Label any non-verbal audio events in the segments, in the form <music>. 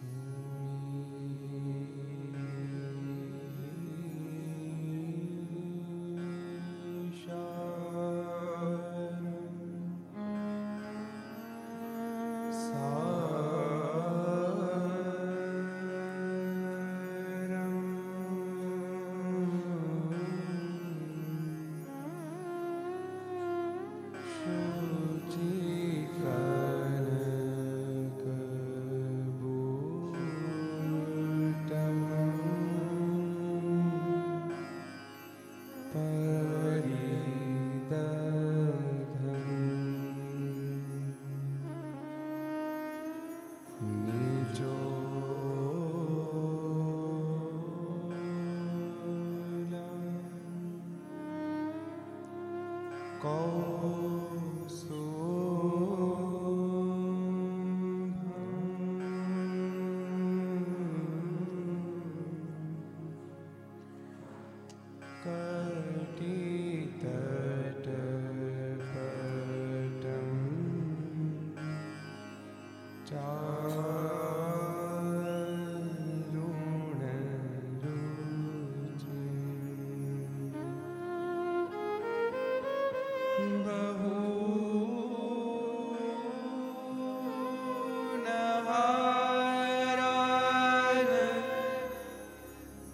till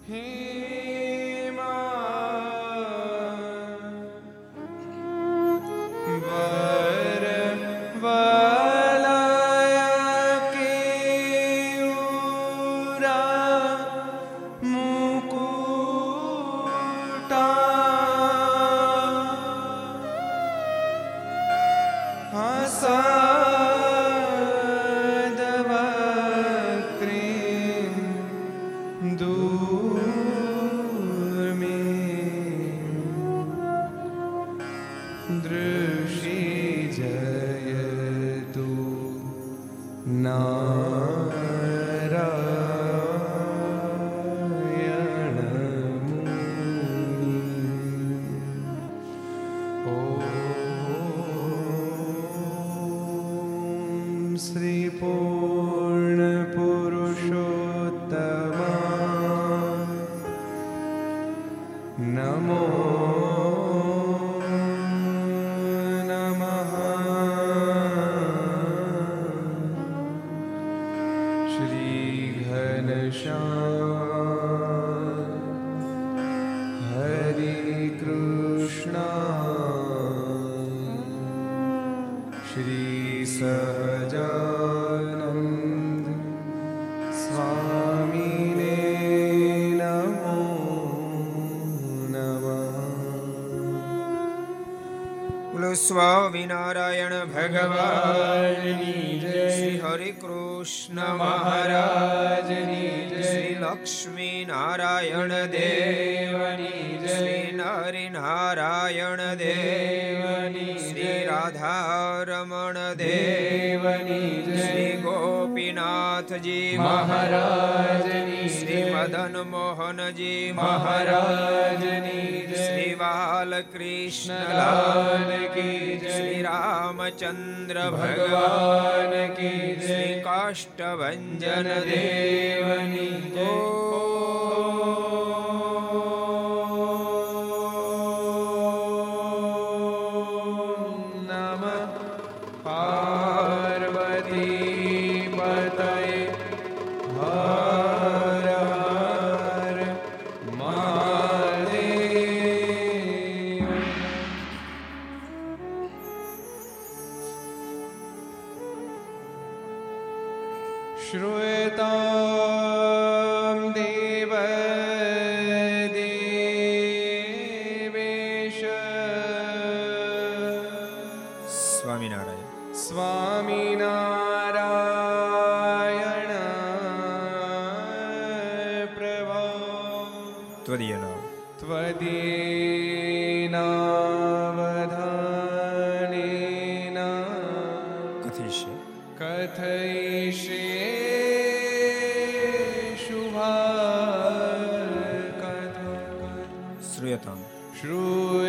Hey. Swaminarayan ભગવાનની જય. શ્રી હરે કૃષ્ણ મહારાજની જય. શ્રી લક્ષ્મી નારાયણ દેવની શ્રી નરિ નારાયણ દેવની શ્રી રાધારમણ દેવની જય. શ્રી ગોપીનાથજી મહારાજની શ્રી મદન મોહનજી મહારાજની શ્રી બાલકૃષ્ણ લાલ કી શ્રી રામચંદ્ર ભગવાન કી શ્રી કાષ્ટભન દેવની જય. श्रूयताम् श्रूय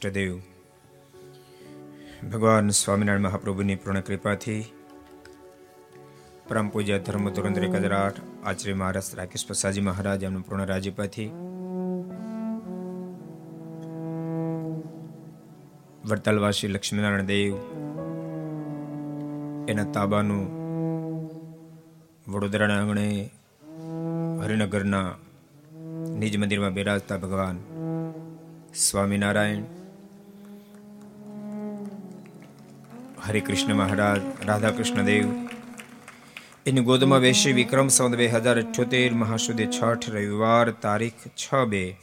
ઈષ્ટદેવ ભગવાન સ્વામિનારાયણ મહાપ્રભુની પૂર્ણ કૃપાથી પરમ પૂજ્ય ધર્મ ધોરંદ્ર આઠ આચાર્ય મહારાજ રાકેશ પ્રસાદજી મહારાજ, એમનું પૂર્ણ રાજ્યપાથી વડતાલવાસી લક્ષ્મીનારાયણ દેવ, એના તાબાનું વડોદરાના આંગણે હરિનગરના નિજ મંદિરમાં બિરાજતા ભગવાન સ્વામિનારાયણ હરે કૃષ્ણ મહારાજ રાધા કૃષ્ણ દેવ. એની ગોદમાં બેસી વિક્રમ સંવત બે હજાર અઠ્યોતેર મહાસુદે છઠ રવિવાર તારીખ છ બે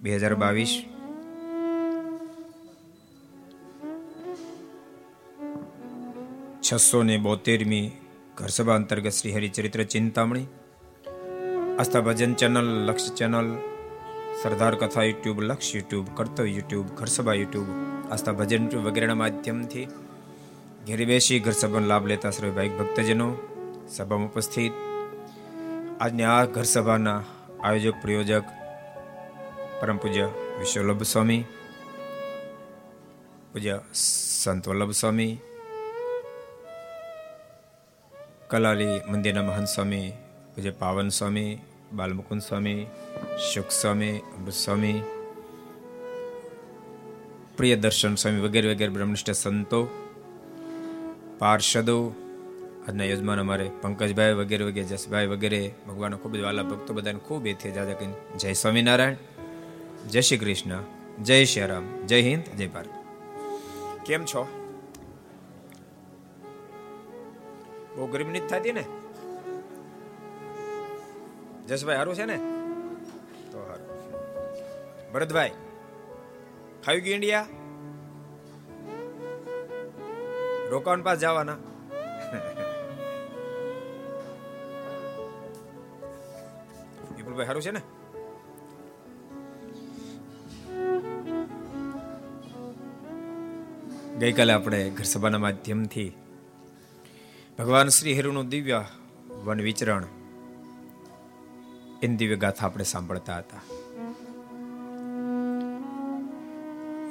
બે હજાર બાવીસ. છસો ને બોતેરમી ઘરસભા અંતર્ગત Shri Haricharitra Chintamani, Aastha Bhajan channel Lakshya channel, Sardar Katha YouTube, લક્ષ યુટ્યુબ, કર્તવ્ય યુટ્યુબ, ઘરસભા યુટ્યુબ, આસ્થા ભજન વગેરેના માધ્યમથી ઘેરી બેસી ઘર સભાનો લાભ લેતા સર્વે ભાઈ ભક્તજનો સભામાં ઉપસ્થિત. આજની આ ઘર સભાના આયોજક, પ્રયોજક, પરમ પૂજ્ય વિશ્વલભ સ્વામી, પૂજ્ય સંત વલ્લભ સ્વામી, કલાલી મંદિરના મહંત સ્વામી, પૂજ્ય પાવન સ્વામી, બાલમુકુંદ સ્વામી સુખ સ્વામી, અમૃત સ્વામી, પ્રિય દર્શન સ્વામી વગેરે વગેરે બ્રહ્મનિષ્ઠ સંતો પાર્ષદો આજના યજમાન અમારે પંકજભાઈ વગેરે વગેરે, જસભાઈ વગેરે, ભગવાનનો ખૂબ જ વાલા ભક્તો બધાને ખૂબ એથી જાજા કહીને, જય સ્વામિનારાયણ, જય શ્રી કૃષ્ણ, જય શ્રી રામ, જય હિન્દ, જય ભારત. કેમ છો? બહુ ગરીબ નથી થતી ને? જસભાઈ સારું છે ને? તો સારું ભરતભાઈ ખાવી ગયું ઇન્ડિયા રોકાણ પાસ જવાના. વિપુલભાઈ સારું છે ને? ગઈકાલે આપણે ઘર સભાના માધ્યમથી ભગવાન શ્રી હિરુનું દિવ્ય વન વિચરણ એની દિવ્ય ગાથા આપણે સાંભળતા હતા.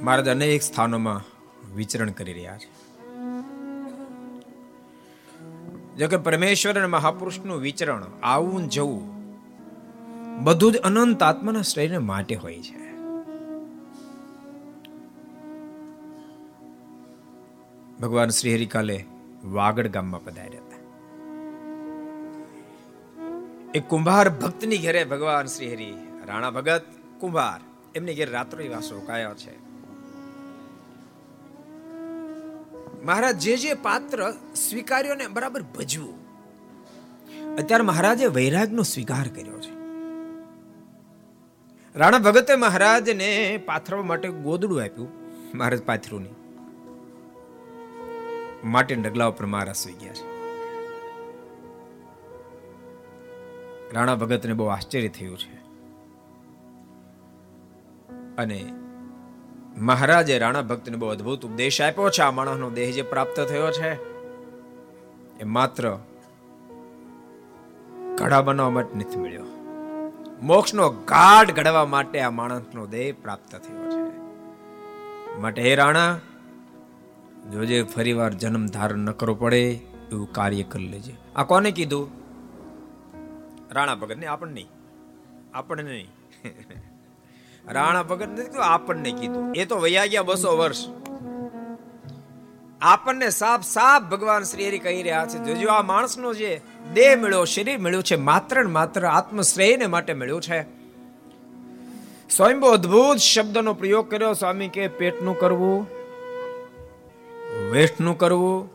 મહારાજ અનેક સ્થાનોમાં વિચરણ કરી રહ્યા છે. જો પરમેશ્વર અને મહાપુરુષનું વિચરણ આવું જવું બધું જ અનંત આત્માના શ્રેયને માટે હોય છે. ભગવાન શ્રી હરિકાલે વાગડ ગામમાં પધાર્યા હતા. એક કુંભાર ભક્તની ઘરે ભગવાન શ્રી હરિ રાણા ભગત કુંભાર, એમની ઘેર રાત્રિ વાસ રોકાયા છે. મહારાજ જે જે પાત્ર સ્વીકાર્યો ને બરાબર ભજવું. અત્યારે મહારાજે વૈરાગનો સ્વીકાર કર્યો છે. રાણા ભગતે મહારાજને પાથરવા માટે ગોદડું આપ્યું, મહારાજ પાથરું માટે ડગલા ઉપર મહારાજ સુઈ ગયા છે. રાણા ભગતને બહુ આશ્ચર્ય થયું છે. અને મહારાજે રાણા ભક્તને બહુ અદ્ભુત ઉપદેશ આપ્યો છે. આ માણસનો દેહ જે પ્રાપ્ત થયો છે, એ માત્ર ઘડા બનાવવા માટે નથી મળ્યો. મોક્ષનો ગાઢ ઘડવા માટે આ માણસનો દેહ પ્રાપ્ત થયો છે. માટે હે રાણા જોજે ફરીવાર જન્મ ધારણ ન કરવો પડે, એવું કાર્ય કરી લેજે. આ કોને કીધું? રાણા ભગત ને આપણને આપણને નહીં. રાણા ભગત નથી કીધું, આપણને કીધું. એ તો વૈયા ગયા બસો વર્ષ. આપણને સાફ સાફ ભગવાન શ્રી હરિ કહી રહ્યા છે, જોજો, આ માણસનો જે દેહ મળ્યો, શરીર મળ્યું છે, માત્ર ને માત્ર આત્મશ્રેયને માટે મળ્યું છે. સ્વયં અદ્ભુત શબ્દનો પ્રયોગ કર્યો, સ્વામી, કે પેટનું કરવું વેઠનું કરવું,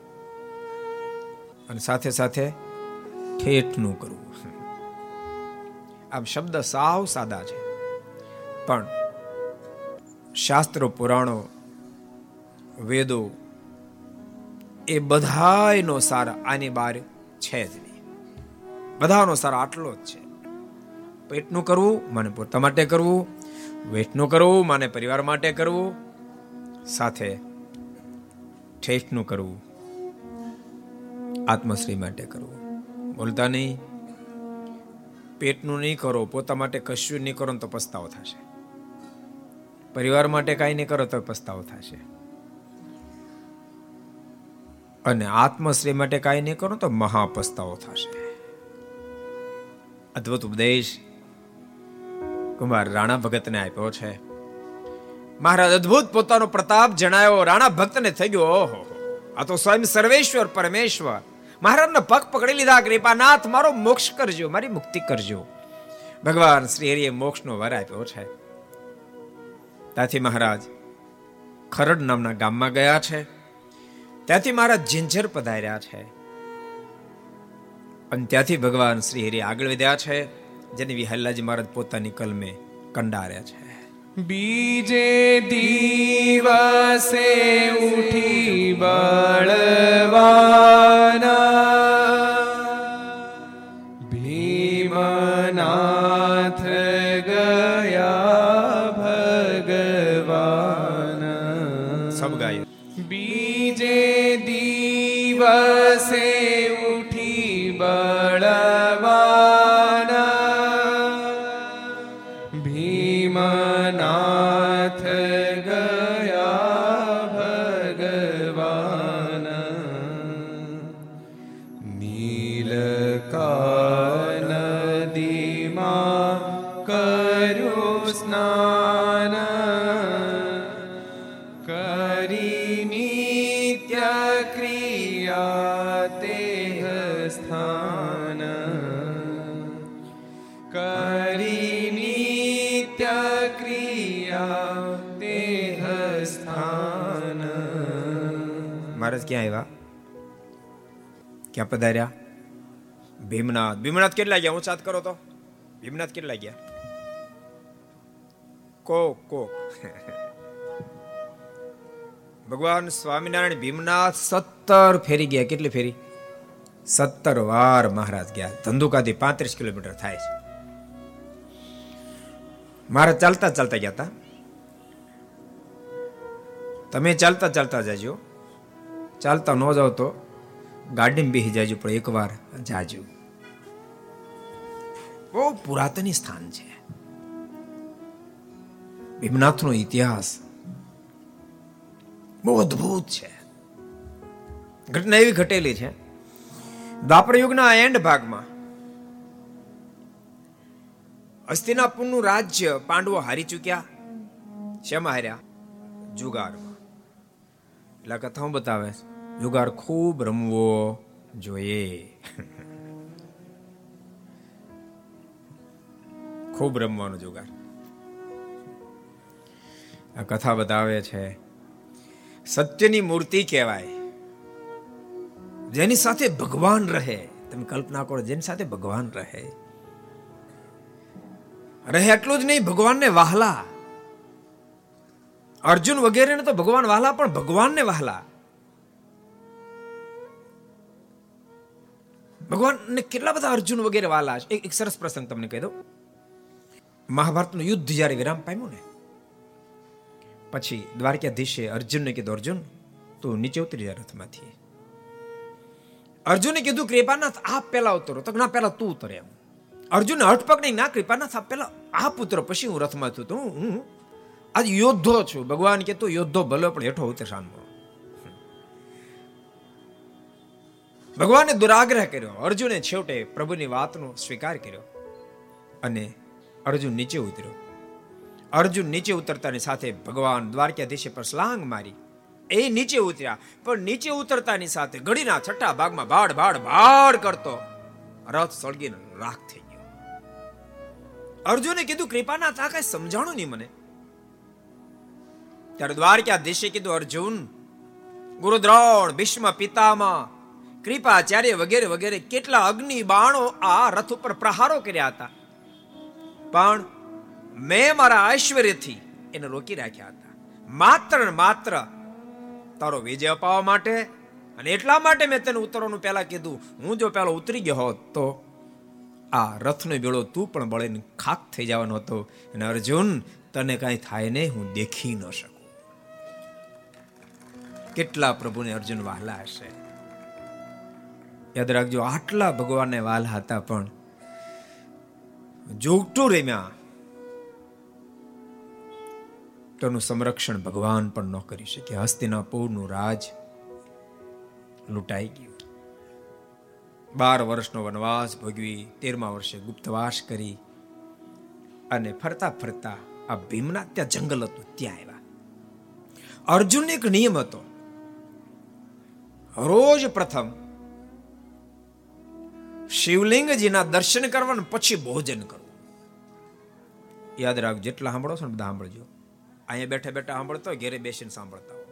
અને સાથે સાથે ઠેઠનું કરવું. આમ શબ્દ સાવ સાદા છે. પણ શાસ્ત્રો, પુરાણો, વેદો એ બધાયનો સાર આની બહાર છે જ નહીં. બધાનો સાર આટલો જ છે. પેટનું કરવું, મને પોતા માટે કરવું વેઠનું કરવું, મને પરિવાર માટે કરવું, સાથે ઠેઠનું કરવું, આત્મશ્રી માટે કરવું. બોલતા નહીં. પેટનું નહીં કરો, પોતા માટે કશું નહીં કરો તો પસ્તાવો થશે. પરિવાર માટે કાંઈ નહીં કરો તો પસ્તાવો થશે. અને આત્મશ્રી માટે કાંઈ નહીં કરો તો મહાપસ્તાવો થશે. અદ્ભુત ઉપદેશ કુમાર રાણા ભગતને આપ્યો છે. મહારાજ અદ્ભુત પોતાનો પ્રતાપ જણાયો. રાણા ભક્તને થઈ ગયો. ઓહો આ તો સ્વયં સર્વેશ્વર, પરમેશ્વર. મહારાજનો પગ પકડી લીધા. કૃપાનાથ, મારો મોક્ષ કરજો, મારી મુક્તિ કરજો. ભગવાન શ્રી હરિએ મોક્ષનો વર આપ્યો છે. ત્યાંથી મહારાજ ખરડ નામના ગામમાં ગયા છે. ત્યાંથી મહારાજ ઝિંઝર પધાર્યા છે. અને ત્યાંથી ભગવાન શ્રી હરિ આગળ વધ્યા છે, જેને વિહલ્લાજી મહારાજ પોતાની કલમે કંડાર્યા છે. બીજે દિવસે ઉઠી બળવાના કરી નિત્ય ક્રિયા તે સ્થાન કરી નિત્ય ક્રિયા તે સ્થાન મહારાજ ક્યાં આવ્યા ક્યાં પધાર્યા ભીમનાથ ભીમનાથ કેટલા ગયા ઊંચાત કરો તો ભીમનાથ કેટલા ગયા કોક કોક ભગવાન સ્વામિનારાયણ ભીમનાથ સત્તર ફેરી ગયા. કેટલી ફેરી? સત્તર વાર મહારાજ ગયા. ધંધુકાથી પાંત્રીસ કિલોમીટર થાય છે. મહારાજ ચાલતા ચાલતા ગયા હતા તમે ચાલતા ચાલતા જાજો. ચાલતા ન જાઓ તો ગાડીમાં બેસી જાજો, પણ એકવાર જાજો. બહુ પુરાતની સ્થાન છે. ભીમનાથનો ઇતિહાસ બહુ અદ્ભુત છે. ઘટના એવી ઘટેલી છે. દ્વાપર યુગના એન્ડ ભાગમાં હસ્તિનાપુરનું રાજ્ય પાંડવો હારી ચૂક્યા. શેમાં હાર્યા? જુગારમાં. એટલે કથાઓ બતાવે. જુગાર ખૂબ રમવો જોઈએ. ખૂબ રમવાનો જુગાર. આ કથા બતાવે છે સત્યની મૂર્તિ કહેવાય. જેની સાથે ભગવાન રહે, તમે કલ્પના કરો, જેની સાથે ભગવાન રહે. રહે એટલું જ નહીં, ભગવાનને વહાલા. અર્જુન વગેરેને તો ભગવાન વહાલા, પણ ભગવાનને વહાલા. ભગવાનને કેટલા બધા અર્જુન વગેરે વાલા છે? એક સરસ પ્રસંગ તમને કહી દઉં. મહાભારતનું યુદ્ધ જ્યારે વિરામ પામ્યું ને પછી દ્વારકાધીશે અર્જુનને કીધું, અર્જુન, તું નીચે ઉતરી જા રથમાંથી. અર્જુને કીધું, કૃપાનાથ આપ પહેલા ઉતરો. તો ના, પહેલા તું ઉતરે એમ. અર્જુન હટપક નહીં ના, કૃપાનાથ આપ પહેલા આ પુત્ર પછી હું રથમાં છું. તું હું આજે યોદ્ધો છું. ભગવાન કે તું યોદ્ધો ભલો, પણ હેઠો ઉતર શાનમાં ભગવાને દુરાગ્રહ કર્યો. અર્જુને છેવટે પ્રભુની વાતનો સ્વીકાર કર્યો અને અર્જુન નીચે ઉતર્યો. અર્જુન નીચે ઉતરતાની સાથે ભગવાન દ્વારકાધીશે પર સ્લાંગ મારી. એ નીચે ઉતર્યા, પણ નીચે ઉતરતાની સાથે ઘડીના છઠ્ઠા ભાગમાં ભાડ ભાડ ભાડ કરતો. રથ સળગીને રાખ થઈ ગયો. અર્જુને કીધું, કૃપાના તા કઈ સમજાણું નહીં મને. ત્યારે દ્વારકાધીશે કીધું, અર્જુન, ગુરુદ્રોણ, ભીષ્મ પિતામાં કૃપાચાર્ય વગેરે વગેરે કેટલા અગ્નિ બાણો આ રથ ઉપર પ્રહારો કર્યા હતા. પણ મેં મારા ઐશ્વર્યથી એને રોકી રાખ્યા હતા. માત્ર માત્ર તારો વિજય અપાવવા માટે અને એટલા માટે મેં તને ઉતરવાનું પહેલા કીધું. હું જો પહેલો ઉતરી ગયો હોત તો આ રથનો બેળો તું પણ બળીને ખાક થઈ જવાનો હતો. અને અર્જુન, તને કાંઈ થાય નહીં, હું દેખી ન શકું. કેટલા પ્રભુને અર્જુન વહાલા હશે. યાદ રાખજો, આટલા ભગવાનને વાલા હતા પણ જોગટું રેમ્યા. તેનું સંરક્ષણ ભગવાન પણ ન કરી શકે. હસ્તિનાપુરનું રાજ લૂંટાઈ ગયું. બાર વર્ષનો વનવાસ ભોગવી તેરમા વર્ષે ગુપ્તવાસ કરી અને ફરતા ફરતા આ ભીમના ત્યાં જંગલ હતું, ત્યાં આવ્યા. અર્જુન એક નિયમ હતો. રોજ પ્રથમ શિવલિંગજીના દર્શન કરવા પછી ભોજન કરવું. યાદ રાખ જેટલા સાંભળો છો ને બધા સાંભળજો. અહીંયા બેઠા બેઠા સાંભળતો હોય, ઘેરે બેસીને સાંભળતા હોય.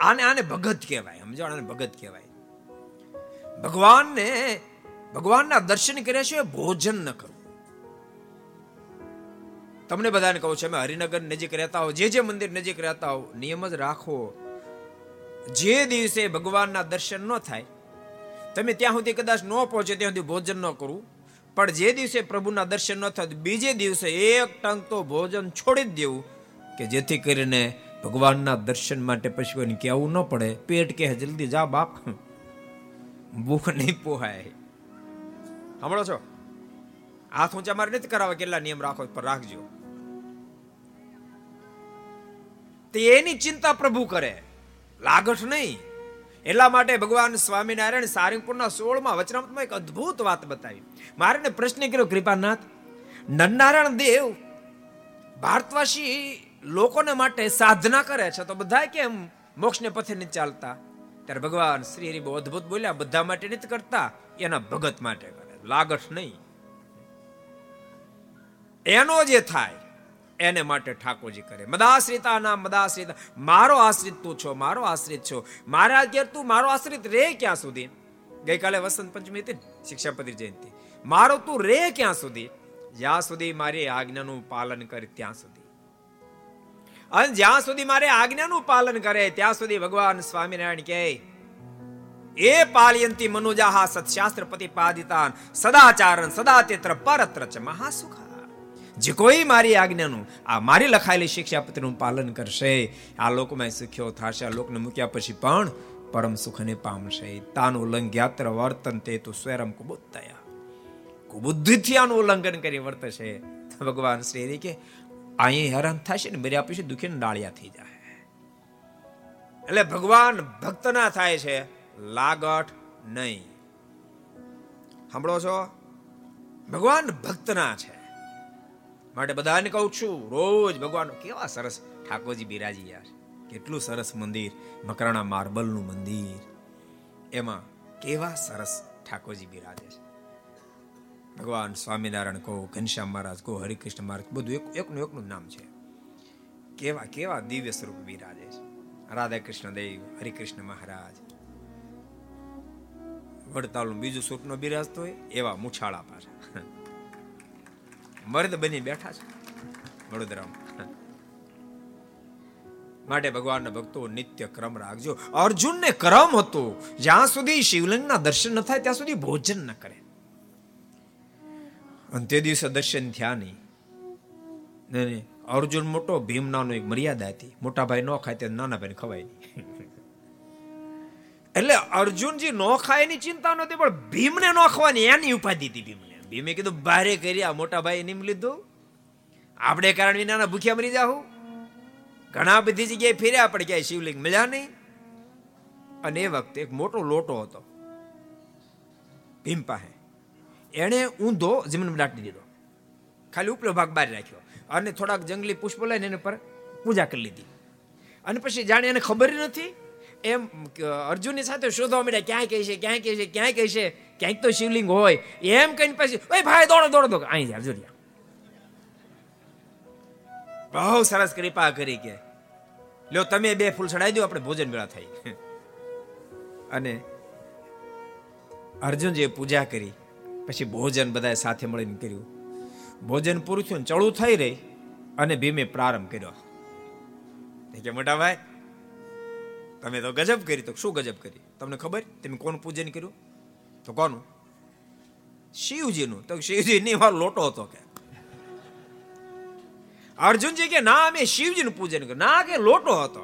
આને આને ભગત કહેવાય સમજો આને ભગત કહેવાય. ભગવાનને, ભગવાનના દર્શન કર્યા છે ભોજન ન કરવું તમને બધાને કહું છું, અમે હરિનગર નજીક રહેતા હો, જે જે મંદિર નજીક રહેતા હો, નિયમ જ રાખો. જે દિવસે ભગવાનના દર્શન ન થાય, તમે ત્યાં સુધી કદાચ ન પહોંચે, ત્યાં સુધી ભોજન ન કરવું પણ જે દિવસે પ્રભુના દર્શન ન થાય, બીજે દિવસે એક ટંક તો ભોજન છોડી જ દેવું. કે જેથી કરીને ભગવાનના દર્શન માટે પછી કોઈને કહેવું ન પડે. પેટ કે જલ્દી જા બાપ. ભૂખ નહીં પોહાય. સાંભળો છો? હાથ ઊંચા મારે નથી કરાવવા કેટલા નિયમ રાખો પર રાખજો. તેની ચિંતા પ્રભુ કરે. લાગઠ નહીં. એટલા માટે ભગવાન સ્વામિનારાયણ સારંગપુરના સોળમાં વચનામતમાં એક અદ્ભુત વાત બતાવી. મારે પ્રશ્ન કર્યો, કૃપાનાથ, નરનારાયણ દેવ, ભારતવાસી લોકોને માટે સાધના કરે છે, તો બધા કેમ મોક્ષને પથે નથી ચાલતા? ત્યારે ભગવાન શ્રી હરિ બહુ અદભુત બોલ્યા, બધા માટે નથી કરતા, એના ભગત માટે કરે. લાગઠ નહીં. એનો જે થાય, એને માટે ઠાકોરજી કરે. મદાશ્રિતા ના મદાશ્રિતા, મારો આશ્રિત તું છો, મારો આશ્રિત છો. મારા ઘેર તું મારો આશ્રિત રે ક્યાં સુધી? ગઈકાલે વસંત પંચમી હતી શિક્ષાપતિ જયંતિ. મારો તું રે ક્યાં સુધી? જ્યાં સુધી મારી આજ્ઞાનું પાલન કરે, ત્યાં સુધી. અને જ્યાં સુધી મારે આજ્ઞાનું પાલન કરે, ત્યાં સુધી ભગવાન સ્વામિનારાયણ કહે, એ પાલયંતી મનુજાહા સત્શાસ્ત્ર પ્રતિપાદિતાન, સદાચારણ સદા તેત્ર પરત્ર ચ મહાસુખા. જે કોઈ મારી આજ્ઞાનું, આ મારી લખાયેલી શિક્ષાપત્રનું પાલન કરશે, આ લોકમાં સુખ્યો થશે, આ લોકને મૂક્યા પછી પણ પરમ સુખને પામશે. તાનું ઉલ્લંઘ્યાત્ર વર્તન તે તો સ્વયં કુબુદ્ધયા. કુબુદ્ધિથી આનું ઉલ્લંઘન કરી વર્તશે. ભગવાન શ્રી કે અહીં હેરાન થશે ને મર્યા પછી દુખીને ડાળિયા થઈ જાય. એટલે ભગવાન ભક્ત ના થાય છે, લાગઠ નહીં. સાંભળો છો? ભગવાન ભક્તના છે. માટે બધાને કહું છું, રોજ ભગવાન, કેવા સરસ ઠાકોરજી બિરાજી યાર. કેટલું સરસ મંદિર, મકરાણા માર્બલનું મંદિર. એમાં કેવા સરસ ઠાકોરજી બિરાજે છે. ભગવાન સ્વામિનારાયણ કહો, ઘનશ્યામ મહારાજ કહો, હરિકૃષ્ણ મહારાજ બધું એક એકનું એકનું નામ છે. કેવા કેવા દિવ્ય સ્વરૂપ બિરાજે છે. રાધા કૃષ્ણ દેવ, હરિકૃષ્ણ મહારાજ. વડતાલનું બીજું સ્વરૂપનો બિરાજતો હોય, એવા મુછાળા પાછા. મર્દ બની બેઠા છે, વડોદરામાં. માટે ભગવાનના ભક્તો નિત્ય ક્રમ રાખજો. અર્જુનને ક્રમ હતો. જ્યાં સુધી શિવલિંગના દર્શન ન થાય, ત્યાં સુધી ભોજન ન કરે. અને તે દિવસે દર્શન થયા નહીં અર્જુન મોટો ભીમ નાનો એક મર્યાદા હતી. મોટા ભાઈ ન ખાય તે નાના ભાઈ ખવાય નહીં. <laughs> એટલે અર્જુનજી નો ખાય એની ચિંતા નહોતી પણ ભીમને નો ખવાની, એની ઉપાધિ હતી ભીમને. ભીમે કીધું, બારે કર્યા મોટા ભાઈ નિમ લીધું. આપણે કારણ વિનાના ભૂખ્યા મરી જાહું. ઘણા બધી જગ્યાએ ફેર્યા, પણ ક્યાંય શિવલિંગ મળ્યા નહીં. અને એ વખતે એક મોટો લોટો હતો. ભીમ પાસે. એણે ઊંધો જમીનમાં દાટી દીધો. ખાલી ઉપલો ભાગ બહાર રાખ્યો. અને થોડાક જંગલી પુષ્પો લઈને એને પર પૂજા કરી લીધી. અને પછી જાણે એને ખબર નથી, એમ અર્જુનની સાથે શોધવા મળ્યા ક્યાંય કહે છે ક્યાંય કહે છે ક્યાંય કહે છે? ક્યાંક તો શિવલિંગ હોય. એમ કહીને પછી, ઓય ભાઈ, દોડો દોડો દો અહીં જા જોડિયા બહુ સરસ કૃપા કરી કે, લ્યો, તમે બે ફૂલ ચડાવી દો, આપણે ભોજન વેળા થઈ <laughs> અને અર્જુનજીએ પૂજા કરી. પછી ભોજન બધા સાથે મળીને કર્યું. ભોજન પૂરું થયું ચડું થઈ રહી અને ભીમે પ્રારંભ કર્યો. કે, મોટા ભાઈ, તમે તો ગજબ કરી, તો શું ગજબ કરી? તમને ખબર? તમે કોનું પૂજન કર્યું? તો કોનું? શિવજીનું. તો શિવજી ની વાર લોટો હતો કે. અર્જુનજી કે, ના, અમે શિવજીનું પૂજન કર્યું. ના, કે લોટો હતો.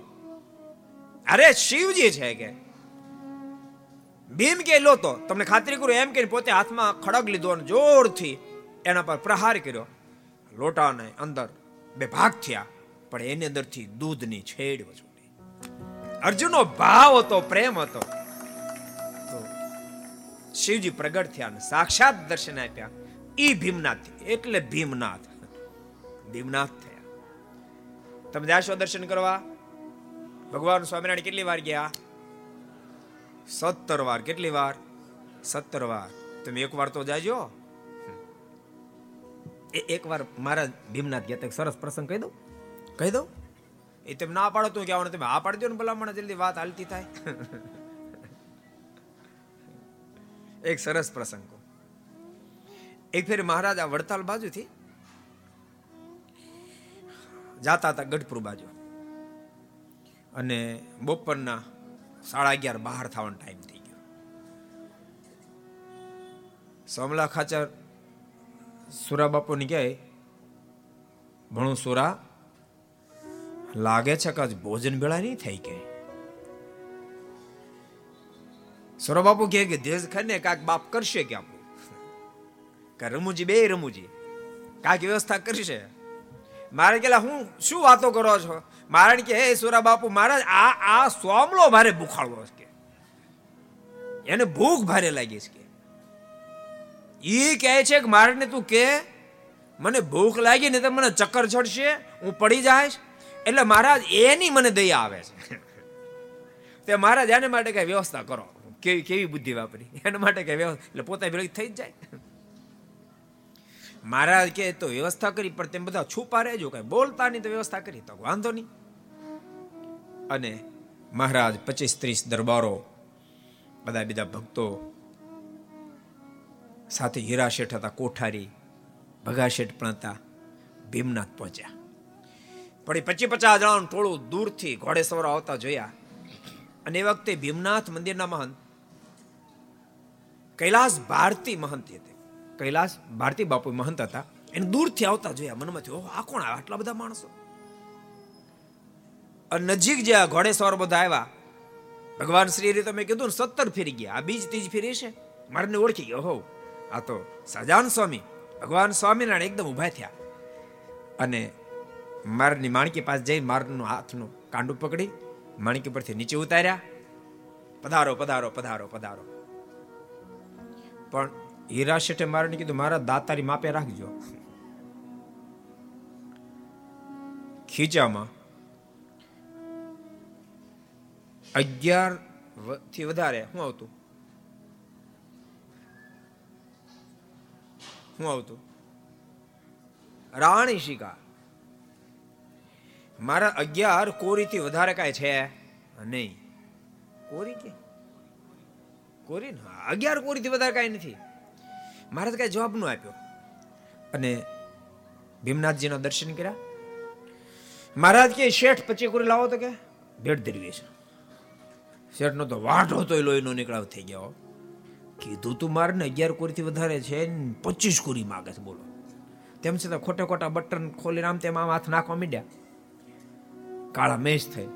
અરે, શિવજી છે કે. ભીમ કે લોતો તમને ખાતરી કરું, એમ કે પોતે હાથમાં ખડગ લીધો અને જોરથી એના પર પ્રહાર કર્યો. લોટાને અંદર બે ભાગ થયા, પણ એની અંદરથી દૂધની છેડ વજોડી અર્જુનનો ભાવ હતો, પ્રેમ હતો. તો શિવજી પ્રગટ થયા અને સાક્ષાત દર્શન આપ્યા. ઈ ભીમનાથ, એટલે ભીમનાથ. ભીમનાથ થયા. તમે જાશો દર્શન કરવા? ભગવાન સ્વામિનારાયણ કેટલી વાર ગયા? સત્તર વાર. કેટલી વાર? સત્તર વાર. તમે એક વાર તો જાજો. એ એક વાર મારા ભીમનાથ ગયા સરસ પ્રસંગ કહી દઉં? કહી દઉં? એ તમે ના પાડો તો કહેવાનું તમે આ પાડી દો ને ભલામણ, જલ્દી વાત હાલતી થાય. એક સરસ પ્રસંગ એક ફેર મહારાજ વડતાલ બાજુથી જાતા હતા ગઢપુર બાજુ. અને બપોરના સાડા અગિયાર બહાર થવાનો ટાઈમ થઈ ગયો. સોમલા ખાચર સુરા બાપુ ની કહે, ભણું સુરા, લાગે છે કે ભોજન ભેળા નહીં થઈ કે? સુરા બાપુ કહે કે, દેશ ખાને કાક બાપ કરશે કે આપણું કે રમુજી બે રમુજી, કાંઈક વ્યવસ્થા કરશે? મારે કેલા હું શું વાતો કરો છો? મારે કે, હે સુરા બાપુ મહારાજ આ આ સોમલો ભારે બુખાડવો કે. એને ભૂખ ભારે લાગી છે ઈ કહે છે કે મારે તું કે, મને ભૂખ લાગી ને તો મને ચક્કર ચડશે, હું પડી જાયશ એટલે મહારાજ, એની મને દયા આવે છે. તે મહારાજ એને માટે કઈ વ્યવસ્થા કરો. કેવી કેવી બુદ્ધિ વાપરી. એના માટે કઈ વ્યવસ્થા, એટલે પોતા ભેગી થઈ જ જાય. મહારાજ કે તો વ્યવસ્થા કરી, પણ તેમ બધા છુપા રહેજો, કઈ બોલતા નહીં તો વ્યવસ્થા કરી, તો વાંધો નહીં. અને મહારાજ પચીસ ત્રીસ દરબારો, બધા બીજા ભક્તો સાથે હીરા શેઠ હતા, કોઠારી, ભગા શેઠ પણ હતા, ભીમનાથ પહોંચ્યા. પણ એ પચી પચાસ જણાનું ટોળું દૂરથી ઘોડે સવાર આવતા જોયા. અને એ વખતે ભીમનાથ મંદિરના મહંત, કૈલાસ ભારતી મહંત હતી. કૈલાસ ભારતી બાપુ મહંત હતા. એને દૂરથી આવતા જોયા મનમાં થયું આ કોણ આવ્યા? આટલા બધા માણસો? નજીક જે ઘોડે સવાર બધા આવ્યા, ભગવાન શ્રી રીતે મેં કીધું ને, સત્તર ફેરી ગયા. આ બીજ ત્રીજ ફેરી છે મારને ઓળખી ગયો. હોવ આ તો સજાન સ્વામી. ભગવાન સ્વામિનારાયણ એકદમ ઊભા થયા. અને મારની માણકી પાસે જઈ મારનું હાથનું કાંડું પકડી, માણકી પરથી નીચે ઉતાર્યા. પધારો પધારો પધારો પધારો. પણ હીરા શેઠે મારને કીધું, મારા દાતારી માપે રાખજો. ખીચામાં અગિયારથી વધારે, શું આવતું? શું આવતું? રાણી શિકા મારા અગિયાર કોરી થી વધારે કાંઈ છે? નહીં. કોરી કે? કોરી ને? અગિયાર કોરી થી વધારે કાંઈ નથી. મારે તો કાંઈ જવાબ ન આપ્યો. અને ભીમનાથજીના દર્શન કર્યા. મહારાજ કે, શેઠ પચી કુરી લાવો તો કે. ભેટ ધરવી છે. શેઠનો તો વાઢો તો લોહીનો નીકળાવ થઈ ગયો. કીધું તું મારે ને અગિયાર કોરીથી વધારે છે પચીસ કોરી માગે છે, બોલો. તેમ છતાં ખોટે ખોટા બટન ખોલીને આમ તેમ આમ હાથ નાખવા માંડ્યા. કાળા મેશ થઈ.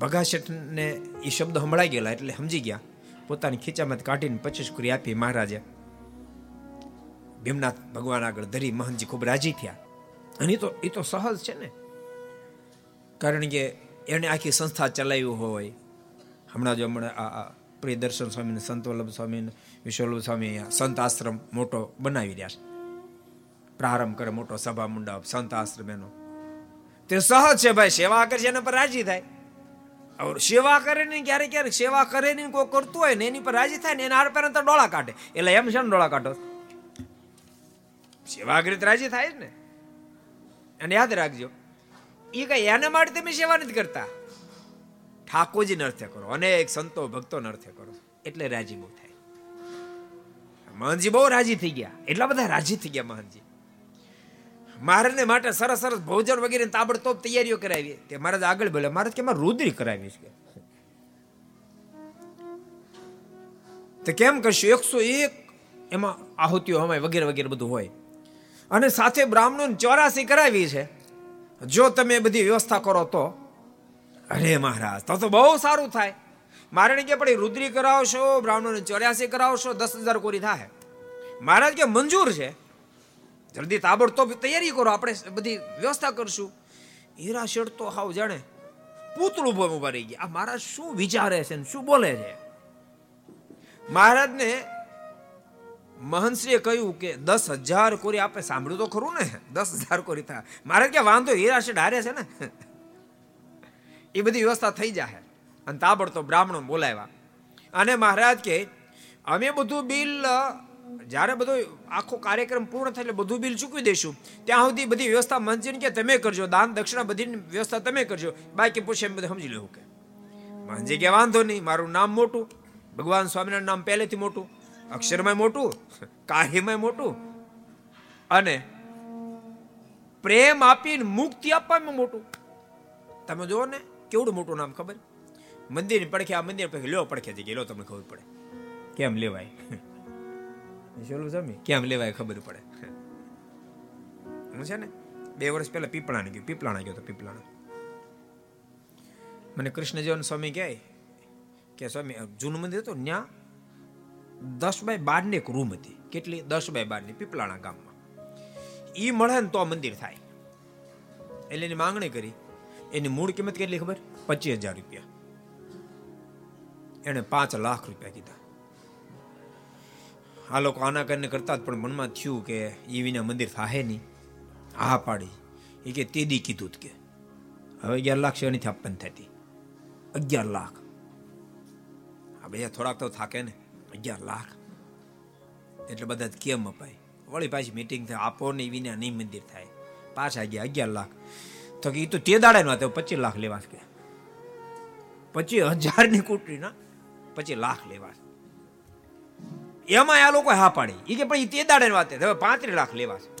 ભગા શેઠને એ શબ્દ સંભળાઈ ગયેલા એટલે સમજી ગયા. પોતાની ખીચામાંથી કાઢીને પચીસ કોરી આપી મહારાજે. ભીમનાથ ભગવાન આગળ ધરી મહંતજી ખૂબ રાજી થયા. અને એ તો એ તો સહજ છે ને. કારણ કે એણે આખી સંસ્થા ચલાવ્યું હોય. હમણાં જો હમણાં આ પ્રિયદર્શન સ્વામી સંત વલ્લભ સ્વામીને વિશ્વલ્લભ સ્વામી સંત આશ્રમ મોટો બનાવી રહ્યા છે. પ્રારંભ કરે મોટો સભા મંડપ, સંત આશ્રમ એનો તે સહજ છે ભાઈ, સેવા કરશે એના પર રાજી થાય. ઓર સેવા કરે ને ક્યારેક ક્યારેક સેવા કરે ને કોઈ કરતું હોય ને એની પર રાજી થાય ને એના હાર પર ડોળા કાઢે. એટલે એમ છે ને ડોળા કાઢો. સેવા કરી રાજી થાય ને. અને યાદ રાખજો, એ કઈ એના માટે તમે સેવા નથી કરતા. ઠાકોરજી અર્થે કરો, અનેક સંતો ભક્તો અર્થે કરો, એટલે રાજી બહુ થાય. મહંતજી બહુ રાજી થઈ ગયા, એટલા બધા રાજી થઈ ગયા મહંતજી. મહારાજને માટે સરસ સરસ ભોજન વગેરે તાબડતોબ તૈયારીઓ કરાવી. તે મહારાજ આગળ બોલે મહારાજ કે મારે રુદ્રી કરાવી છે? તો કેમ કરશું? એકસો એક એમાં આહુતિઓ હમાય વગેરે વગેરે બધું હોય. અને સાથે બ્રાહ્મણોને ચોરાસી કરાવી છે. જો તમે બધી વ્યવસ્થા કરો તો. અરે મહારાજ, તો તો બહુ સારું થાય. મારે કે પડી રુદ્રી કરાવશો, બ્રાહ્મણોને ચોર્યાસી કરાવશો, દસ હજાર કોરી થાય. મહારાજ કે મંજૂર છે. જલ્દી તાબડતોબ તૈયારી કરો, આપણે બધી વ્યવસ્થા કરશું. હીરા શેઠ તો હાવ જાણે પૂતળું ભોમ ઊભા રહી ગયા. આ મહારાજ શું વિચારે છે ને શું બોલે છે? મહારાજને મહંશ્રીએ કહ્યું કે દસ હજાર કોરી આપણે સાંભળ્યું તો ખરું ને? દસ હજાર કોરી થાય મારે ક્યાં વાંધો? હીરા ડારે છે ને? એ બધી વ્યવસ્થા થઈ જાય અને તાબડતો બ્રાહ્મણો બોલાવ્યા. અને મહારાજ કે, અમે બધું બિલ, જ્યારે બધો આખો કાર્યક્રમ પૂર્ણ થાય એટલે બધું બિલ ચૂકવી દઈશું. ત્યાં સુધી બધી વ્યવસ્થા મંજીને કે તમે કરજો. દાન, દક્ષિણા બધી વ્યવસ્થા તમે કરજો. બાકી પૂછે એમ બધું સમજી લેવું કે. મંજી કે, વાંધો નહીં. મારું નામ મોટું. ભગવાન સ્વામિનારાયણ નામ પહેલેથી મોટું. અક્ષરમાં મોટું કાહીમાં મોટું. અને પ્રેમ આપીને મુક્તિ આપવામાં મોટું. તમે જુઓ ને, કેવડું મોટું નામ ખબર? મંદિર પડખે, આ મંદિર પડખે, લ્યો પડખે જગ્યા લો તમને ખબર પડે. કેમ લેવાય? ચોલું સ્વામી કેમ લેવાય ખબર પડે? હું છે ને, બે વર્ષ પહેલા પીપળાને ગયું, પીપળાણા ગયો તો પીપળાણા. મને કૃષ્ણ જીવન સ્વામી કહે કે સ્વામી, જૂનું મંદિર હતું ત્યાં? દસ બાય બારની એક રૂમ હતી. કેટલી? દસ બાય બારની પીપલાણા ગામમાં. એ મળે ને તો મંદિર થાય. એટલે એની માંગણી કરી. એની મૂળ કિંમત કેટલી ખબર? પચીસ હજાર રૂપિયા. એને પાંચ લાખ રૂપિયા કીધા. આ લોકો આના કરીને કરતા પણ મનમાં થયું કે એ વિના મંદિર થાય નહીં. હા પાડી. એ કે તેદી કીધું જ કે. હવે અગિયાર લાખ શેની આપવાની થતી? અગિયાર લાખ. આ બે થોડાક તો થાકે ને. અગિયાર લાખ. એટલે બધા જ કેમ અપાય? વળી પાછી મીટિંગ થાય, આપો ને એ વિના નહીં મંદિર થાય. પાછા ગયા અગિયાર લાખ. તો કે એ તો તે દાડે વાત પચીસ લાખ લેવા કે? પચીસ હજારની કુટરી ના પચીસ લાખ લેવા એમાં આ લોકો હા પાડી. એ કે પણ તે દાડે વાત હવે પાંત્રીસ લાખ લેવા છે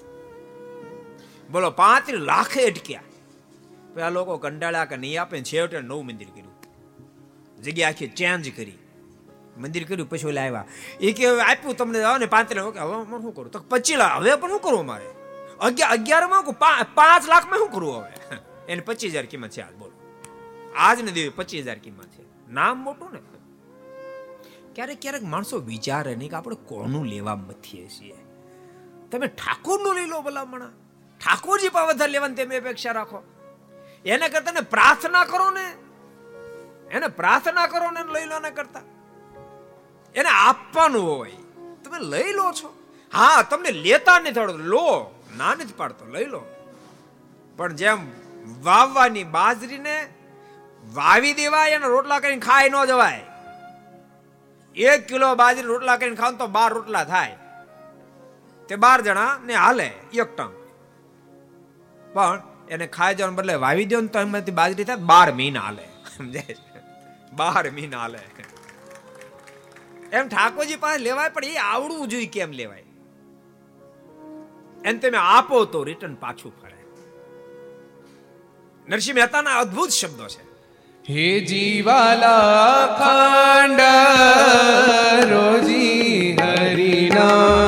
બોલો, પાંત્રીસ લાખે અટક્યા. આ લોકો કંટાળ્યા કે નહીં આપે છેવટે નવું મંદિર કર્યું. જગ્યા આખી ચેન્જ કરી. મંદિર કર્યું, પછી ઓલા આવ્યા. એ કે, આપ્યું તમને ને પાંત્રે ઓકે હવે શું કરું તો પચી લાખ. હવે પણ શું કરવું મારે અગિયાર અગિયારમાં પાંચ લાખમાં શું કરવું હવે? <laughs> એને પચીસ હજાર કિંમત છે આજ, બોલો. આજ ને દેવી પચીસ હજાર કિંમત છે. નામ મોટું ને. ક્યારેક ક્યારેક માણસો વિચારે નહીં કે આપણે કોનું લેવા મથીએ છીએ. તમે ઠાકોરનું લઈ લો ભલામણા. ઠાકોરજી પા વધારે લેવાની તમે અપેક્ષા રાખો. એને કરતા ને પ્રાર્થના કરો ને. એને પ્રાર્થના કરો ને લઈ લો ને કરતા. એને આપવાનું હોય. તમે લઈ લો છો. હા, તમને લેતા નથી થોડો લો, ના નથી પાડતો, લઈ લો. પણ જેમ વાવવાની બાજરીને વાવી દેવાય અને રોટલા કરીને ખાઈ ન જવાય, એક કિલો બાજરી રોટલા કરીને ખાવ તો બાર રોટલા થાય. તે બાર જણા ને હાલે, એક ટંક પણ એને ખાઈ જવાનું બદલે વાવી દો ને તો એમાંથી બાજરી થાય, બાર મહિના હાલે. સમજાય બાર મહિના હાલે. એમ ઠાકોરજી પાસે લેવાય, પણ એ આવડવું જોઈએ કેમ લેવાય? એમ તમે આપો તો રિટર્ન પાછું ફરે નરસિંહ મહેતાના અદ્ભુત શબ્દો છે. હે જીવાલા ખાંડ રોજી હરિના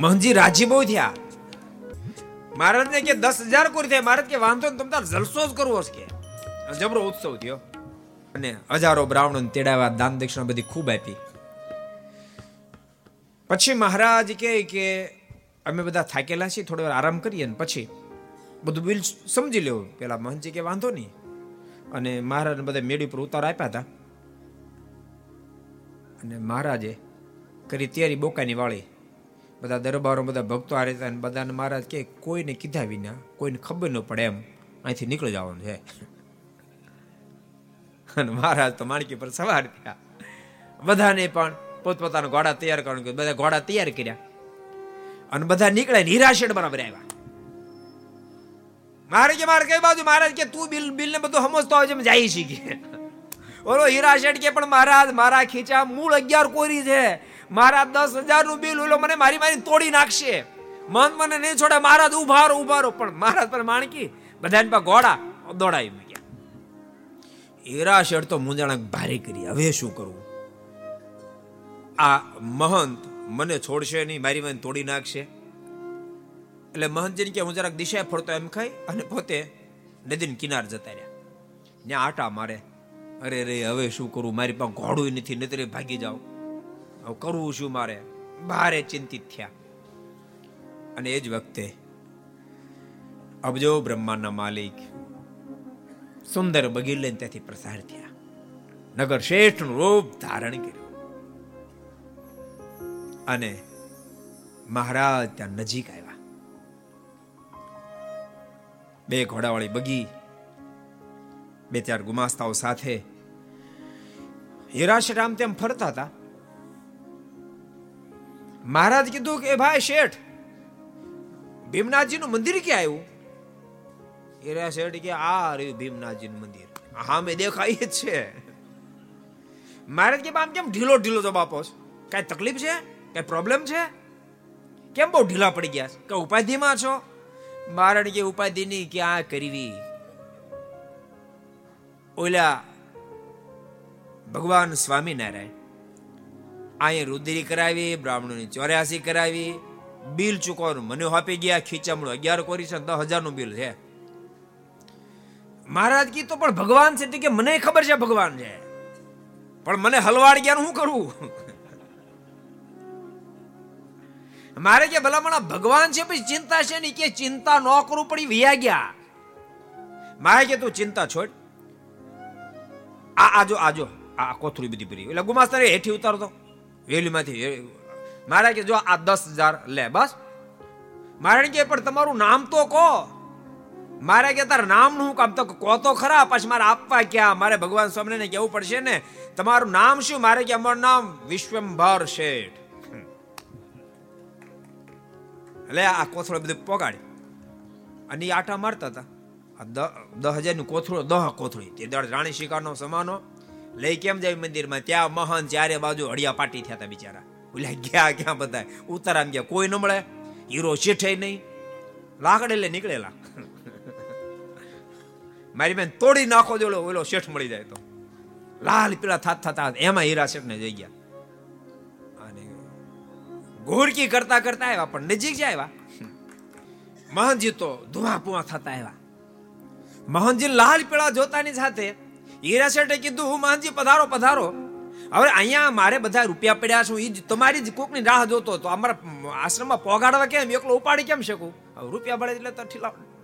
મોહનજી, રાજી બહુ થયા. મહારાજને કે દસ હજાર કોરી થાય. મહારાજ કે વાંધો ને તમ તાર જલસો જ કરવો છે કે. જબરો ઉત્સવ થયો. અને હજારો બ્રાહ્મણોને તેડાવ્યા દાન દક્ષિણા બધી ખૂબ આપી. પછી મહારાજ કહે કે અમે બધા થાકેલા છીએ, થોડી વાર આરામ કરીએ ને પછી. બધું બિલ સમજી લેવું પેલા મહંતજી કે વાંધો નહીં. અને મહારાજને બધા મેળી પર ઉતાર આપ્યા હતા. અને મહારાજે કરી તૈયારી બોકાની વાળી. બધા દરબારો, બધા ભક્તો આ રહેતા અને બધાને મહારાજ કે કોઈને કીધા વિના કોઈને ખબર ન પડે એમ. અહીંથી નીકળી જવાનું છે. અને મહારાજ તો માણકી પર સવાર થયા. બધાને પણ પોતપોતાના ઘોડા તૈયાર કરવાનું બધા ઘોડા તૈયાર કર્યા. અને બધા નીકળ્યા નિરાશેડ બરાબર આવ્યા. મારે કે, મારે કઈ બાજુ મહારાજ કે તું બિલ બિલ ને બધું સમજતો હોય છે જાય કે. ઓલો હીરા શેઠ કે, પણ મહારાજ, મારા ખીચા મૂળ અગિયાર કોરી છે. મારા દસ હજારનું બિલ ઓલો મને મારી મારી તોડી નાખશે. મન મને નહીં છોડે મહારાજ ઉભારો રહો, ઊભા રહો. પણ મહારાજ પર માણકી, બધાને પા ઘોડા દોડાવી મૂક્યા. હીરા શેઠ તો મૂંઝાણા ભારે કરી, હવે શું કરવું આ મહંત મને છોડશે નહીં, મારી મને તોડી નાખશે. એટલે મહંતજીને કે હું જરાક દિશાએ ફરતો એમ ખાઈ અને પોતે નદીને કિનાર જતા રહ્યા. ત્યાં આટા મારે. અરે રે, હવે શું કરું? મારી પાસે ઘોડું નથી નતરે ભાગી જાવ હવે કરવું શું મારે? ભારે ચિંતિત થયા. અને એ જ વખતે અબજો બ્રહ્માના માલિક સુંદર બગીર લઈને ત્યાંથી પ્રસાર થયા. નગર શ્રેષ્ઠનું રૂપ ધારણ કર્યું. અને મહારાજ ત્યાં નજીક આવ્યા. બે ઘોડાવાળી બગી, બે ચાર ગુમાસ્તાઓ સાથે હિરાશ રામ તેમ ફરતા હતા. મહારાજ કીધું કે ભાઈ શેઠ, ભીમનાથજીનું મંદિર ક્યાં આવ્યું? હીરા શેઠ કે, આ રહ્યું ભીમનાથજીનું મંદિર. હા, મેં દેખાય જ છે. મહારાજ કે આમ કેમ ઢીલો ઢીલો જવાબ આપો છો? કઈ તકલીફ છે? કઈ પ્રોબ્લેમ છે? કેમ બહુ ઢીલા પડી ગયા છે? કે ઉપાધિમાં છો? મારણ કે ઉપાધિની ક્યાં કરવી? ઓલા ભગવાન સ્વામિનારાયણ. અહીંયા રુદ્રી કરાવી, બ્રાહ્મણોની ચોર્યાસી કરાવી, બિલ ચૂકવાનું મને આપી ગયા, ખીચામણું અગિયાર કોરી છે દસ હજારનું બિલ છે. મહારાજ કી પણ ભગવાન છે કે મને ખબર છે ભગવાન છે. પણ મને હલવાડ ગયા શું કરવું મારે કે ભલામણા ભગવાન છે, પછી ચિંતા છે નહીં કે ચિંતા ન કરવું પડી વિયા ગયા. મારે કે તું ચિંતા છોડ. આ આજો આજો આ કોથળી બધી ભરી. એટલે ગુમાસ્તરે હેઠી ઉતારતો વેલીમાંથી મારે કે જો આ દસ હજાર લે, બસ. મારે કે પણ તમારું નામ તો કહો. મારે કે તાર નામનું કામ તો કહો તો ખરા, પછી મારે આપવા ક્યાં? મારે ભગવાન સ્વામીને કહેવું પડશે ને. તમારું નામ શું? મારે કે અમારું નામ વિશ્વંભર શેઠ. એટલે આ કોથળો બધું પોગાડી. અને આટા મારતા હતા દસ હજારનું કોથળો, દહ કોથળી. તે દાડ રાણી શિકારનો સમાનો. લઈ કેમ જાય મંદિરમાં? ત્યાં મહાન ચારે બાજુ હળિયા પાટી થયા હતા બિચારા. ઓલા ગયા ક્યાં બધા. ઉતારામ ગયા. કોઈ ન મળે. હીરો શેઠે નહીં. લાકડે લે, નીકળેલા. મારી બેન તોડી નાખો જોડો ઓલો શેઠ મળી જાય તો. લાલ, પીળા થાત, થતા એમાં હીરા શેઠ ને જઈ ગયા. ઘોડકી કરતા કરતા આવ્યા, પણ નજીક જ આવ્યા. મહનજી તો ધુઆ પુઆ થતા આવ્યા. મહનજી લાલ પીળા જોતાની સાથે હીરા શેઠે કીધું મહનજી, પધારો પધારો. હવે અહીંયા મારે બધા રૂપિયા પડ્યા છું એ જ, તમારી જ કોકની રાહ જોતો તો અમારા આશ્રમમાં પોગાડવા કેમ, એકલો ઉપાડી કેમ શકું? હવે રૂપિયા પડે એટલે તો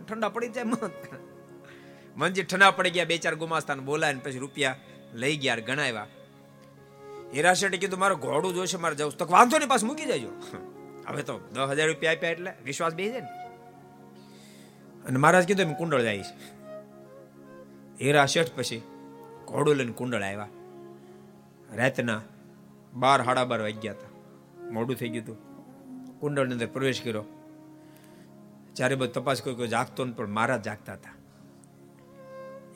ઠંડા પડી જાય મન મનજી ઠંડા પડી ગયા, બે ચાર ગુમાસ્તાને બોલાવીને પછી રૂપિયા લઈ ગયા, ગણાવ્યા. હીરા શેઠે કીધું, મારે ઘોડું જોશે, મારે જવું તો વાંધો નહીં, પાછું મૂકી જાય હવે તો દસ હજાર રૂપિયા આપ્યા એટલે વિશ્વાસ બે છે ને. અને મહારાજ કીધું, એમ કુંડળ જાય છે. હીરા શેઠ પછી ઘોડું લઈને કુંડળ આવ્યા. રાતના બાર, સાડા બાર વાગ્યા હતા. મોડું થઈ ગયું હતું. કુંડળની અંદર પ્રવેશ કર્યો. ચારે બધું તપાસ કોઈ જાગતો ને પણ મહારાજ જાગતા હતા.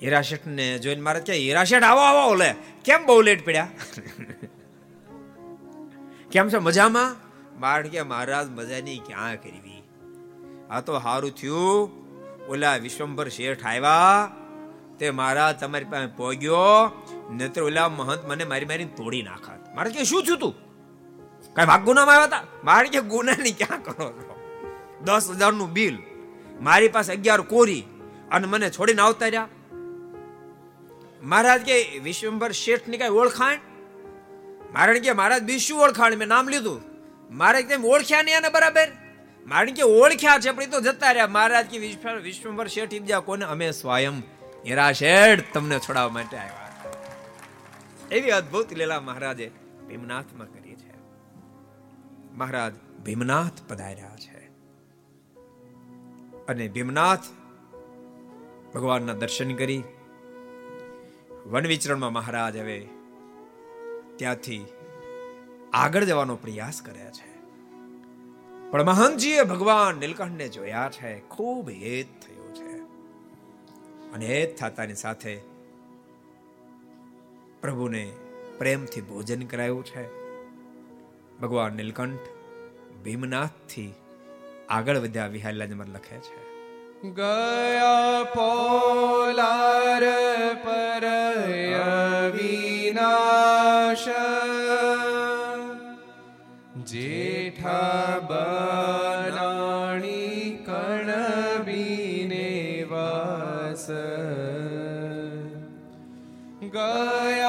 હીરા ને જોઈને મહારાજ કે, હીરાશેઠ, આવો આવો, ઓલે. કેમ બહુ લેટ પડ્યા? <laughs> કેમ છે? મજામાં? બાળ કે, મહારાજ, મજાની ક્યાં કરવી? આ તો સારું થયું. ઓલા વિશ્વંભર શેઠ આવ્યા તે મહારાજ તમારી પાસે પહોંચ્યો. નતર ઓલા મહંત મને મારી મારી તોડી નાખાત. મારે કે, શું થયું તું? કઈ ભાગ ગુનામાં આવ્યા હતા મારે કે, ગુનાની ક્યાં કરો છો? દસ હજારનું બિલ મારી પાસે અગિયાર કોરી અને મને છોડીને આવતા રહ્યા. મહારાજ કે, વિશ્વંભર શેઠની કઈ ઓળખાણ? મારણ કે, મહારાજ, બીશું ઓળખાણ, મેં નામ લીધું. મારે તેમ ઓળખ્યા નહીં એને બરાબર? મારે કે, ઓળખ્યા છે, પણ એ તો જતા રહ્યા. મહારાજ કે વિશ્વંભર શેઠ બીજા કોને અમે સ્વયં હીરા શેઠ તમને છોડાવવા માટે આવ્યા. એવી અદ્ભુત લીલા મહારાજે ભીમનાથમાં કરી છે. મહારાજ ભીમનાથ પધાર્યા છે. અને ભીમનાથ ભગવાનના દર્શન કરી વન વિચરણમાં મહારાજ હવે ત્યાંથી આગળ જવાનો પ્રયાસ કર્યા છે. પણ મહંતજીએ ભગવાન નીલકંઠને જોયા છે. ખૂબ હેત થયો છે. અને હેત થતાની સાથે પ્રભુને પ્રેમથી ભોજન કરાયું છે. ભગવાન નીલકંઠ ભીમનાથથી આગળ વધ્યા વિહારલાજમાં લખે છે. ગયા પોલાર પર વિનાશ જેઠા બનાણી કણ બીને વાસ ગયા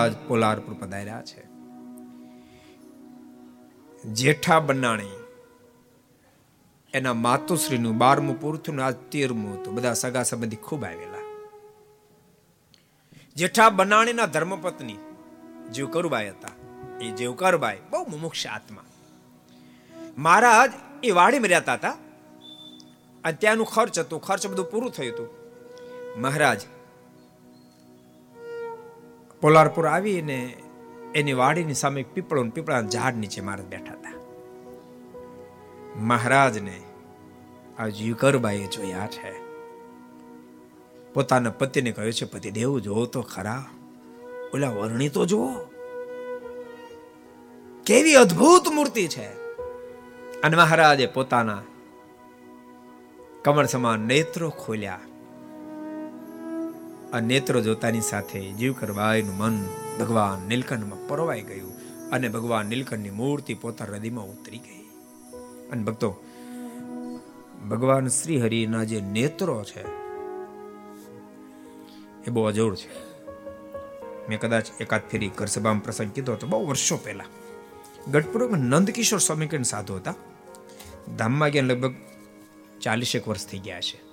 મહારાજ પોલારપુર પધાર્યા છે. જેઠા બનાણી એના માતુશ્રીનું બારમું પૂરું ને આજ તેરમું હતું. બધા સગા સંબંધી ખૂબ આવેલા. જેઠા બનાણીના ધર્મપત્ની જીવકરુબાઈ હતા. એ જીવકરબાઈ બહુ મુમુક્ષ આત્મા. મહારાજ એ વાડીમાં રહેતા હતા. અને ત્યાંનું ખર્ચ હતું. ખર્ચ બધું પૂરું થયું હતું. મહારાજ પોલારપુર આવીને એની વાડીની સામે પીપળો પીપળાના ઝાડ નીચે મહારાજ બેઠા હતા. મહારાજને આ જીવકરબાઈએ જોયા છે. પોતાના પતિને કહ્યું છે, પતિ દેવ, જોવો તો ખરા. ઓલા વર્ણી તો જુઓ. કેવી અદ્ભુત મૂર્તિ છે. અને મહારાજે પોતાના કમળ સમાન નેત્રો ખોલ્યા. આ નેત્રો જોતાની સાથે જીવ કરવાયનું મન ભગવાન નીલકંઠમાં પરોવાઈ ગયું અને ભગવાન નીલકંઠની મૂર્તિ પોતા હૃદયમાં ઉતરી ગઈ. અને ભક્તો, ભગવાન શ્રી હરિના જે નેત્રો છે, એ બહુ અજોડ છે. મેં કદાચ એકાદ ફેરી ઘર પ્રસંગ કીધો હતો, બહુ વર્ષો પહેલા. ગઢપુરમાં નંદકિશોર સ્વામી કરીને સાધુ હતા. ધામમાં ગયા લગભગ ચાલીસેક વર્ષ થઈ ગયા છે.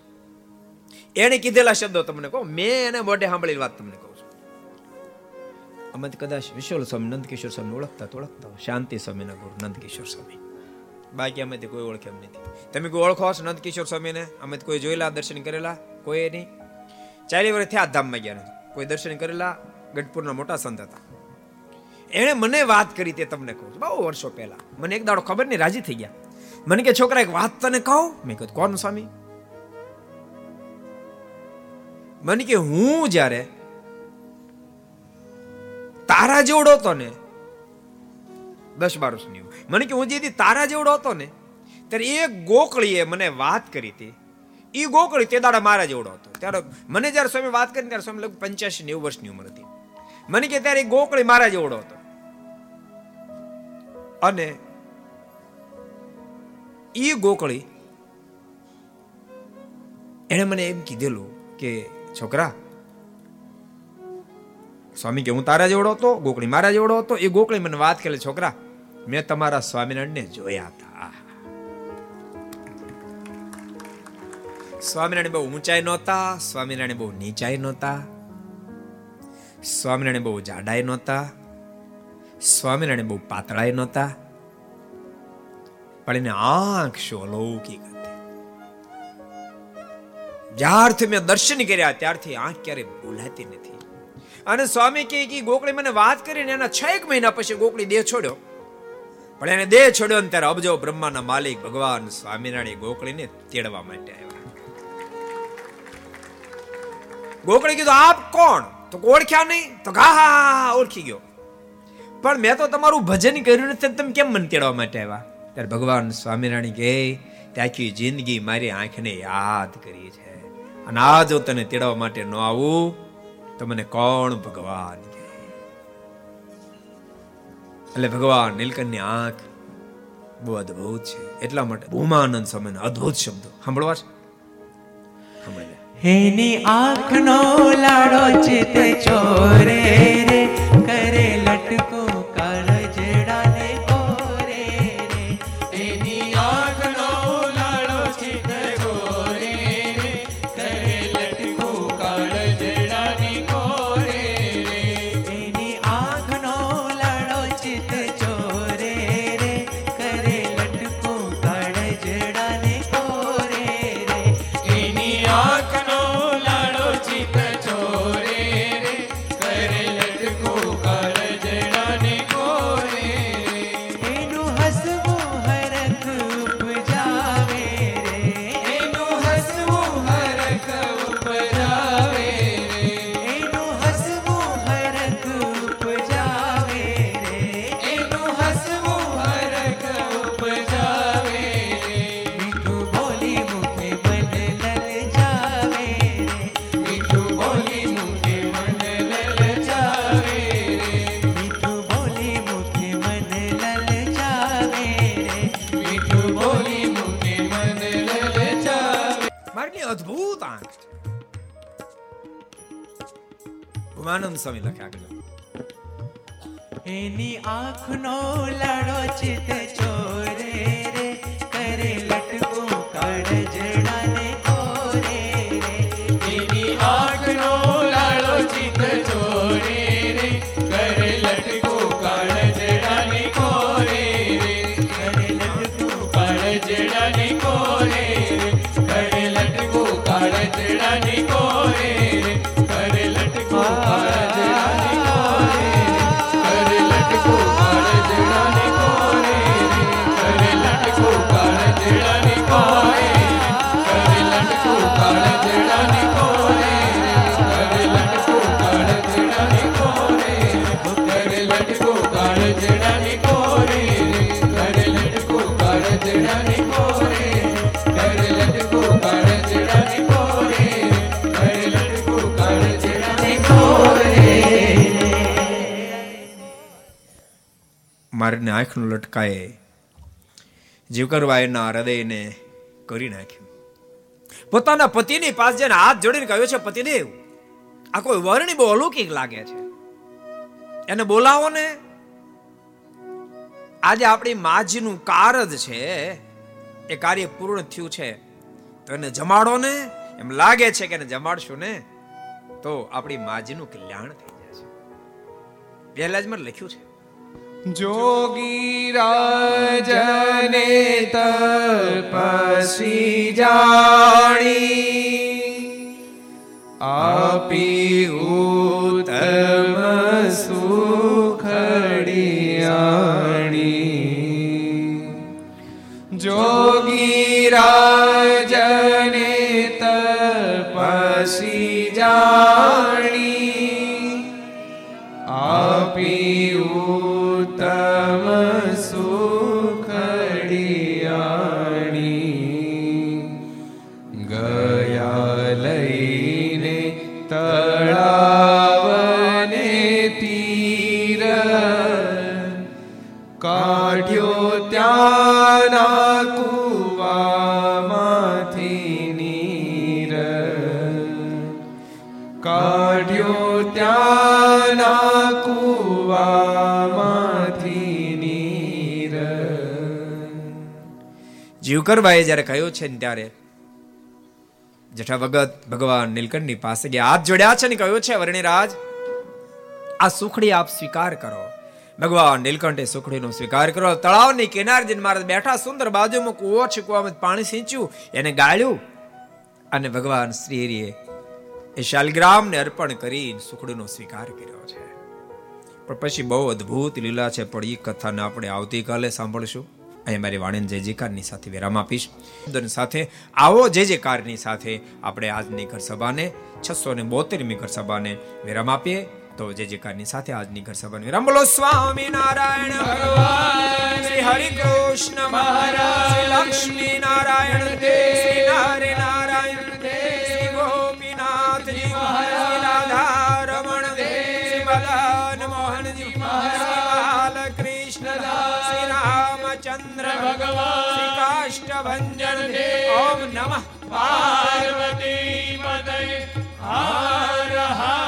એને કીધેલા શબ્દો તમને કહું. મેં એને મોઢે સાંભળેલી વાત તમને કહું છું. અમે કદાચ વિશ્વલ સ્વામી, નંદકિશોર સ્વામી ઓળખતા ઓળખતા શાંતિ સ્વામીના ગુરુ નંદકિશોર સ્વામી. બાકી અમે કોઈ ઓળખે એમ નથી. તમે કોઈ ઓળખો છો નંદકિશોર સ્વામીને? અમે કોઈ જોયેલા, દર્શન કરેલા? કોઈ નહીં ચાલી વર્ષ થયા ધામમાં ગયા કોઈ દર્શન કરેલા? ગઢપુરના મોટા સંત હતા. એણે મને વાત કરી તે તમને કહું છું. બહુ વર્ષો પહેલા. મને એક દાડો ખબર નહીં, રાજી થઈ ગયા. મને કે, છોકરા, એક વાત તને કહો? મેં કીધું, કોણ સ્વામી? મને કે હું જ્યારે તારા જેવડો હતો ને, દસ બાર વર્ષની મને કે હું જે તારા જેવડો હતો ને, ત્યારે એક ગોકળીએ મને વાત કરી હતી. એ ગોકળી તે દાડા મારા જેવડો હતો. ત્યારે મને જ્યારે સ્વામી વાત કરી ત્યારે સ્વામી લગભગ પંચ્યાસી નેવું વર્ષની ઉંમર હતી. મને કે ત્યારે એ ગોકળી મારા જેવડો હતો. અને એ ગોકળી એણે મને એમ કીધેલું કે છોકરા સ્વામી કે હું તારા જેવડો હતો, ગોકળી મારા જેવડો હતો, એ ગોકળી મને વાત કરે, છોકરા, મેં તમારા સ્વામિનારાયણને જોયા હતા સ્વામિનારાયણ બહુ ઊંચાઈ નહોતા, સ્વામિનારાયણ બહુ નીચાઈ નહોતા, સ્વામિનારાયણ બહુ જાડાઈ નહોતા, સ્વામિનારાયણ બહુ પાતળાઈ નહોતા. પણ એને આંખ શું અલૌકિક જ્યારથી મેં દર્શન કર્યા, ત્યારથી આંખ ક્યારે ભૂલાતી નથી. અને સ્વામી કહે કે ગોકળી મને વાત કરીને એના છ એક મહિના પછી ગોકળી દેહ છોડ્યો. પણ એને દેહ છોડ્યો ને ત્યારે અબજો બ્રહ્માના માલિક ભગવાન સ્વામિનારાયણ ગોકળીને તેડવા માટે આવ્યા. ગોકળી કીધું, આપ કોણ? તો ઓળખ્યા નહીં? તો હા હા ઓળખી ગયો. પણ મેં તો તમારું ભજન કર્યું નથી, તમે કેમ મને તેડવા માટે આવ્યા? ત્યારે ભગવાન સ્વામિનારાયણ કહે, ત્યાંથી જિંદગી મારી આંખને યાદ કરી છે. અને આ જો તને તેડવા માટે ન આવું. તો મને કોણ ભગવાન એટલે ભગવાન નીલકંઠની આંખ બહુ અદભુત છે. એટલા માટે ભૂમાનંદ સમયના અદભુત શબ્દો. સાંભળવા છે? હેની આંખનો લાડો ચિત ચોરે રે, કરે લટકો Sami Lax. મારીને આંખનું લટકાએ જીવકરવાયના હૃદયને કરી નાખ્યું. પોતાના પતિની પાસે જેને હાથ જોડીને કહ્યું છે, પતિદેવ, આ કોઈ વર્ણી બહુ અલૌકિક લાગે છે. એને બોલાવો ને. આજે આપણી માજીનું કારજ છે, એ કાર્ય પૂર્ણ થયું છે. તો એને જમાડો ને. એમ લાગે છે કે એને જમાડશું ને. તો આપણી માજીનું કલ્યાણ થઈ જશે. પહેલા જ મને લખ્યું છે. જોગી રાજને તપસી જાણી. આપી ઉત્તમ સુખડિયાણી જોગી રાજને તપસી જાણી. જીવકરભાઈએ જ્યારે કહ્યું છે ને ત્યારે જઠા ભગત ભગવાન નીલકંઠની પાસે ગયા. હાથ જોડ્યા છે ને કહ્યું છે વર્ણિરાજ આ સુખડી આપ સ્વીકાર કરો. ભગવાન નીલકંઠે સુખડીનો સ્વીકાર કરો તળાવની કિનાર જઈને મહારાજ બેઠા સુંદર બાજુમાં કુવો છે કુવામાં પાણી સિંચ્યું. એને ગાળ્યું. અને ભગવાન શ્રી હરિએ એ શાલગ્રામને અર્પણ કરી સુખડીનો સ્વીકાર કર્યો છે. પણ પછી બહુ અદ્ભુત લીલા છે, પણ એ કથાને આપણે આવતીકાલે સાંભળશું. અહીં મારી વાણીને જય જયકારની સાથે વિરામ આપીશ. સાથે આવો જય જયકારની સાથે આપણે આજની ઘર સભાને છસો ને બોતેરમી ઘર સભાને વિરામ આપીએ. તો જય જયકારની સાથે આજની ઘર સભાને વિરામ. બોલો સ્વામી નારાયણ ભગવાન, શ્રી હરિ કૃષ્ણ મહારાજ લક્ષ્મી નારાયણ શ્રી નારે નારાયણ શ્રી ગોપીનાથજી મહારાજ રાધા ભગવાન કાષ્ટભન ઓમ નમઃ પાર્વતી પતય હર હર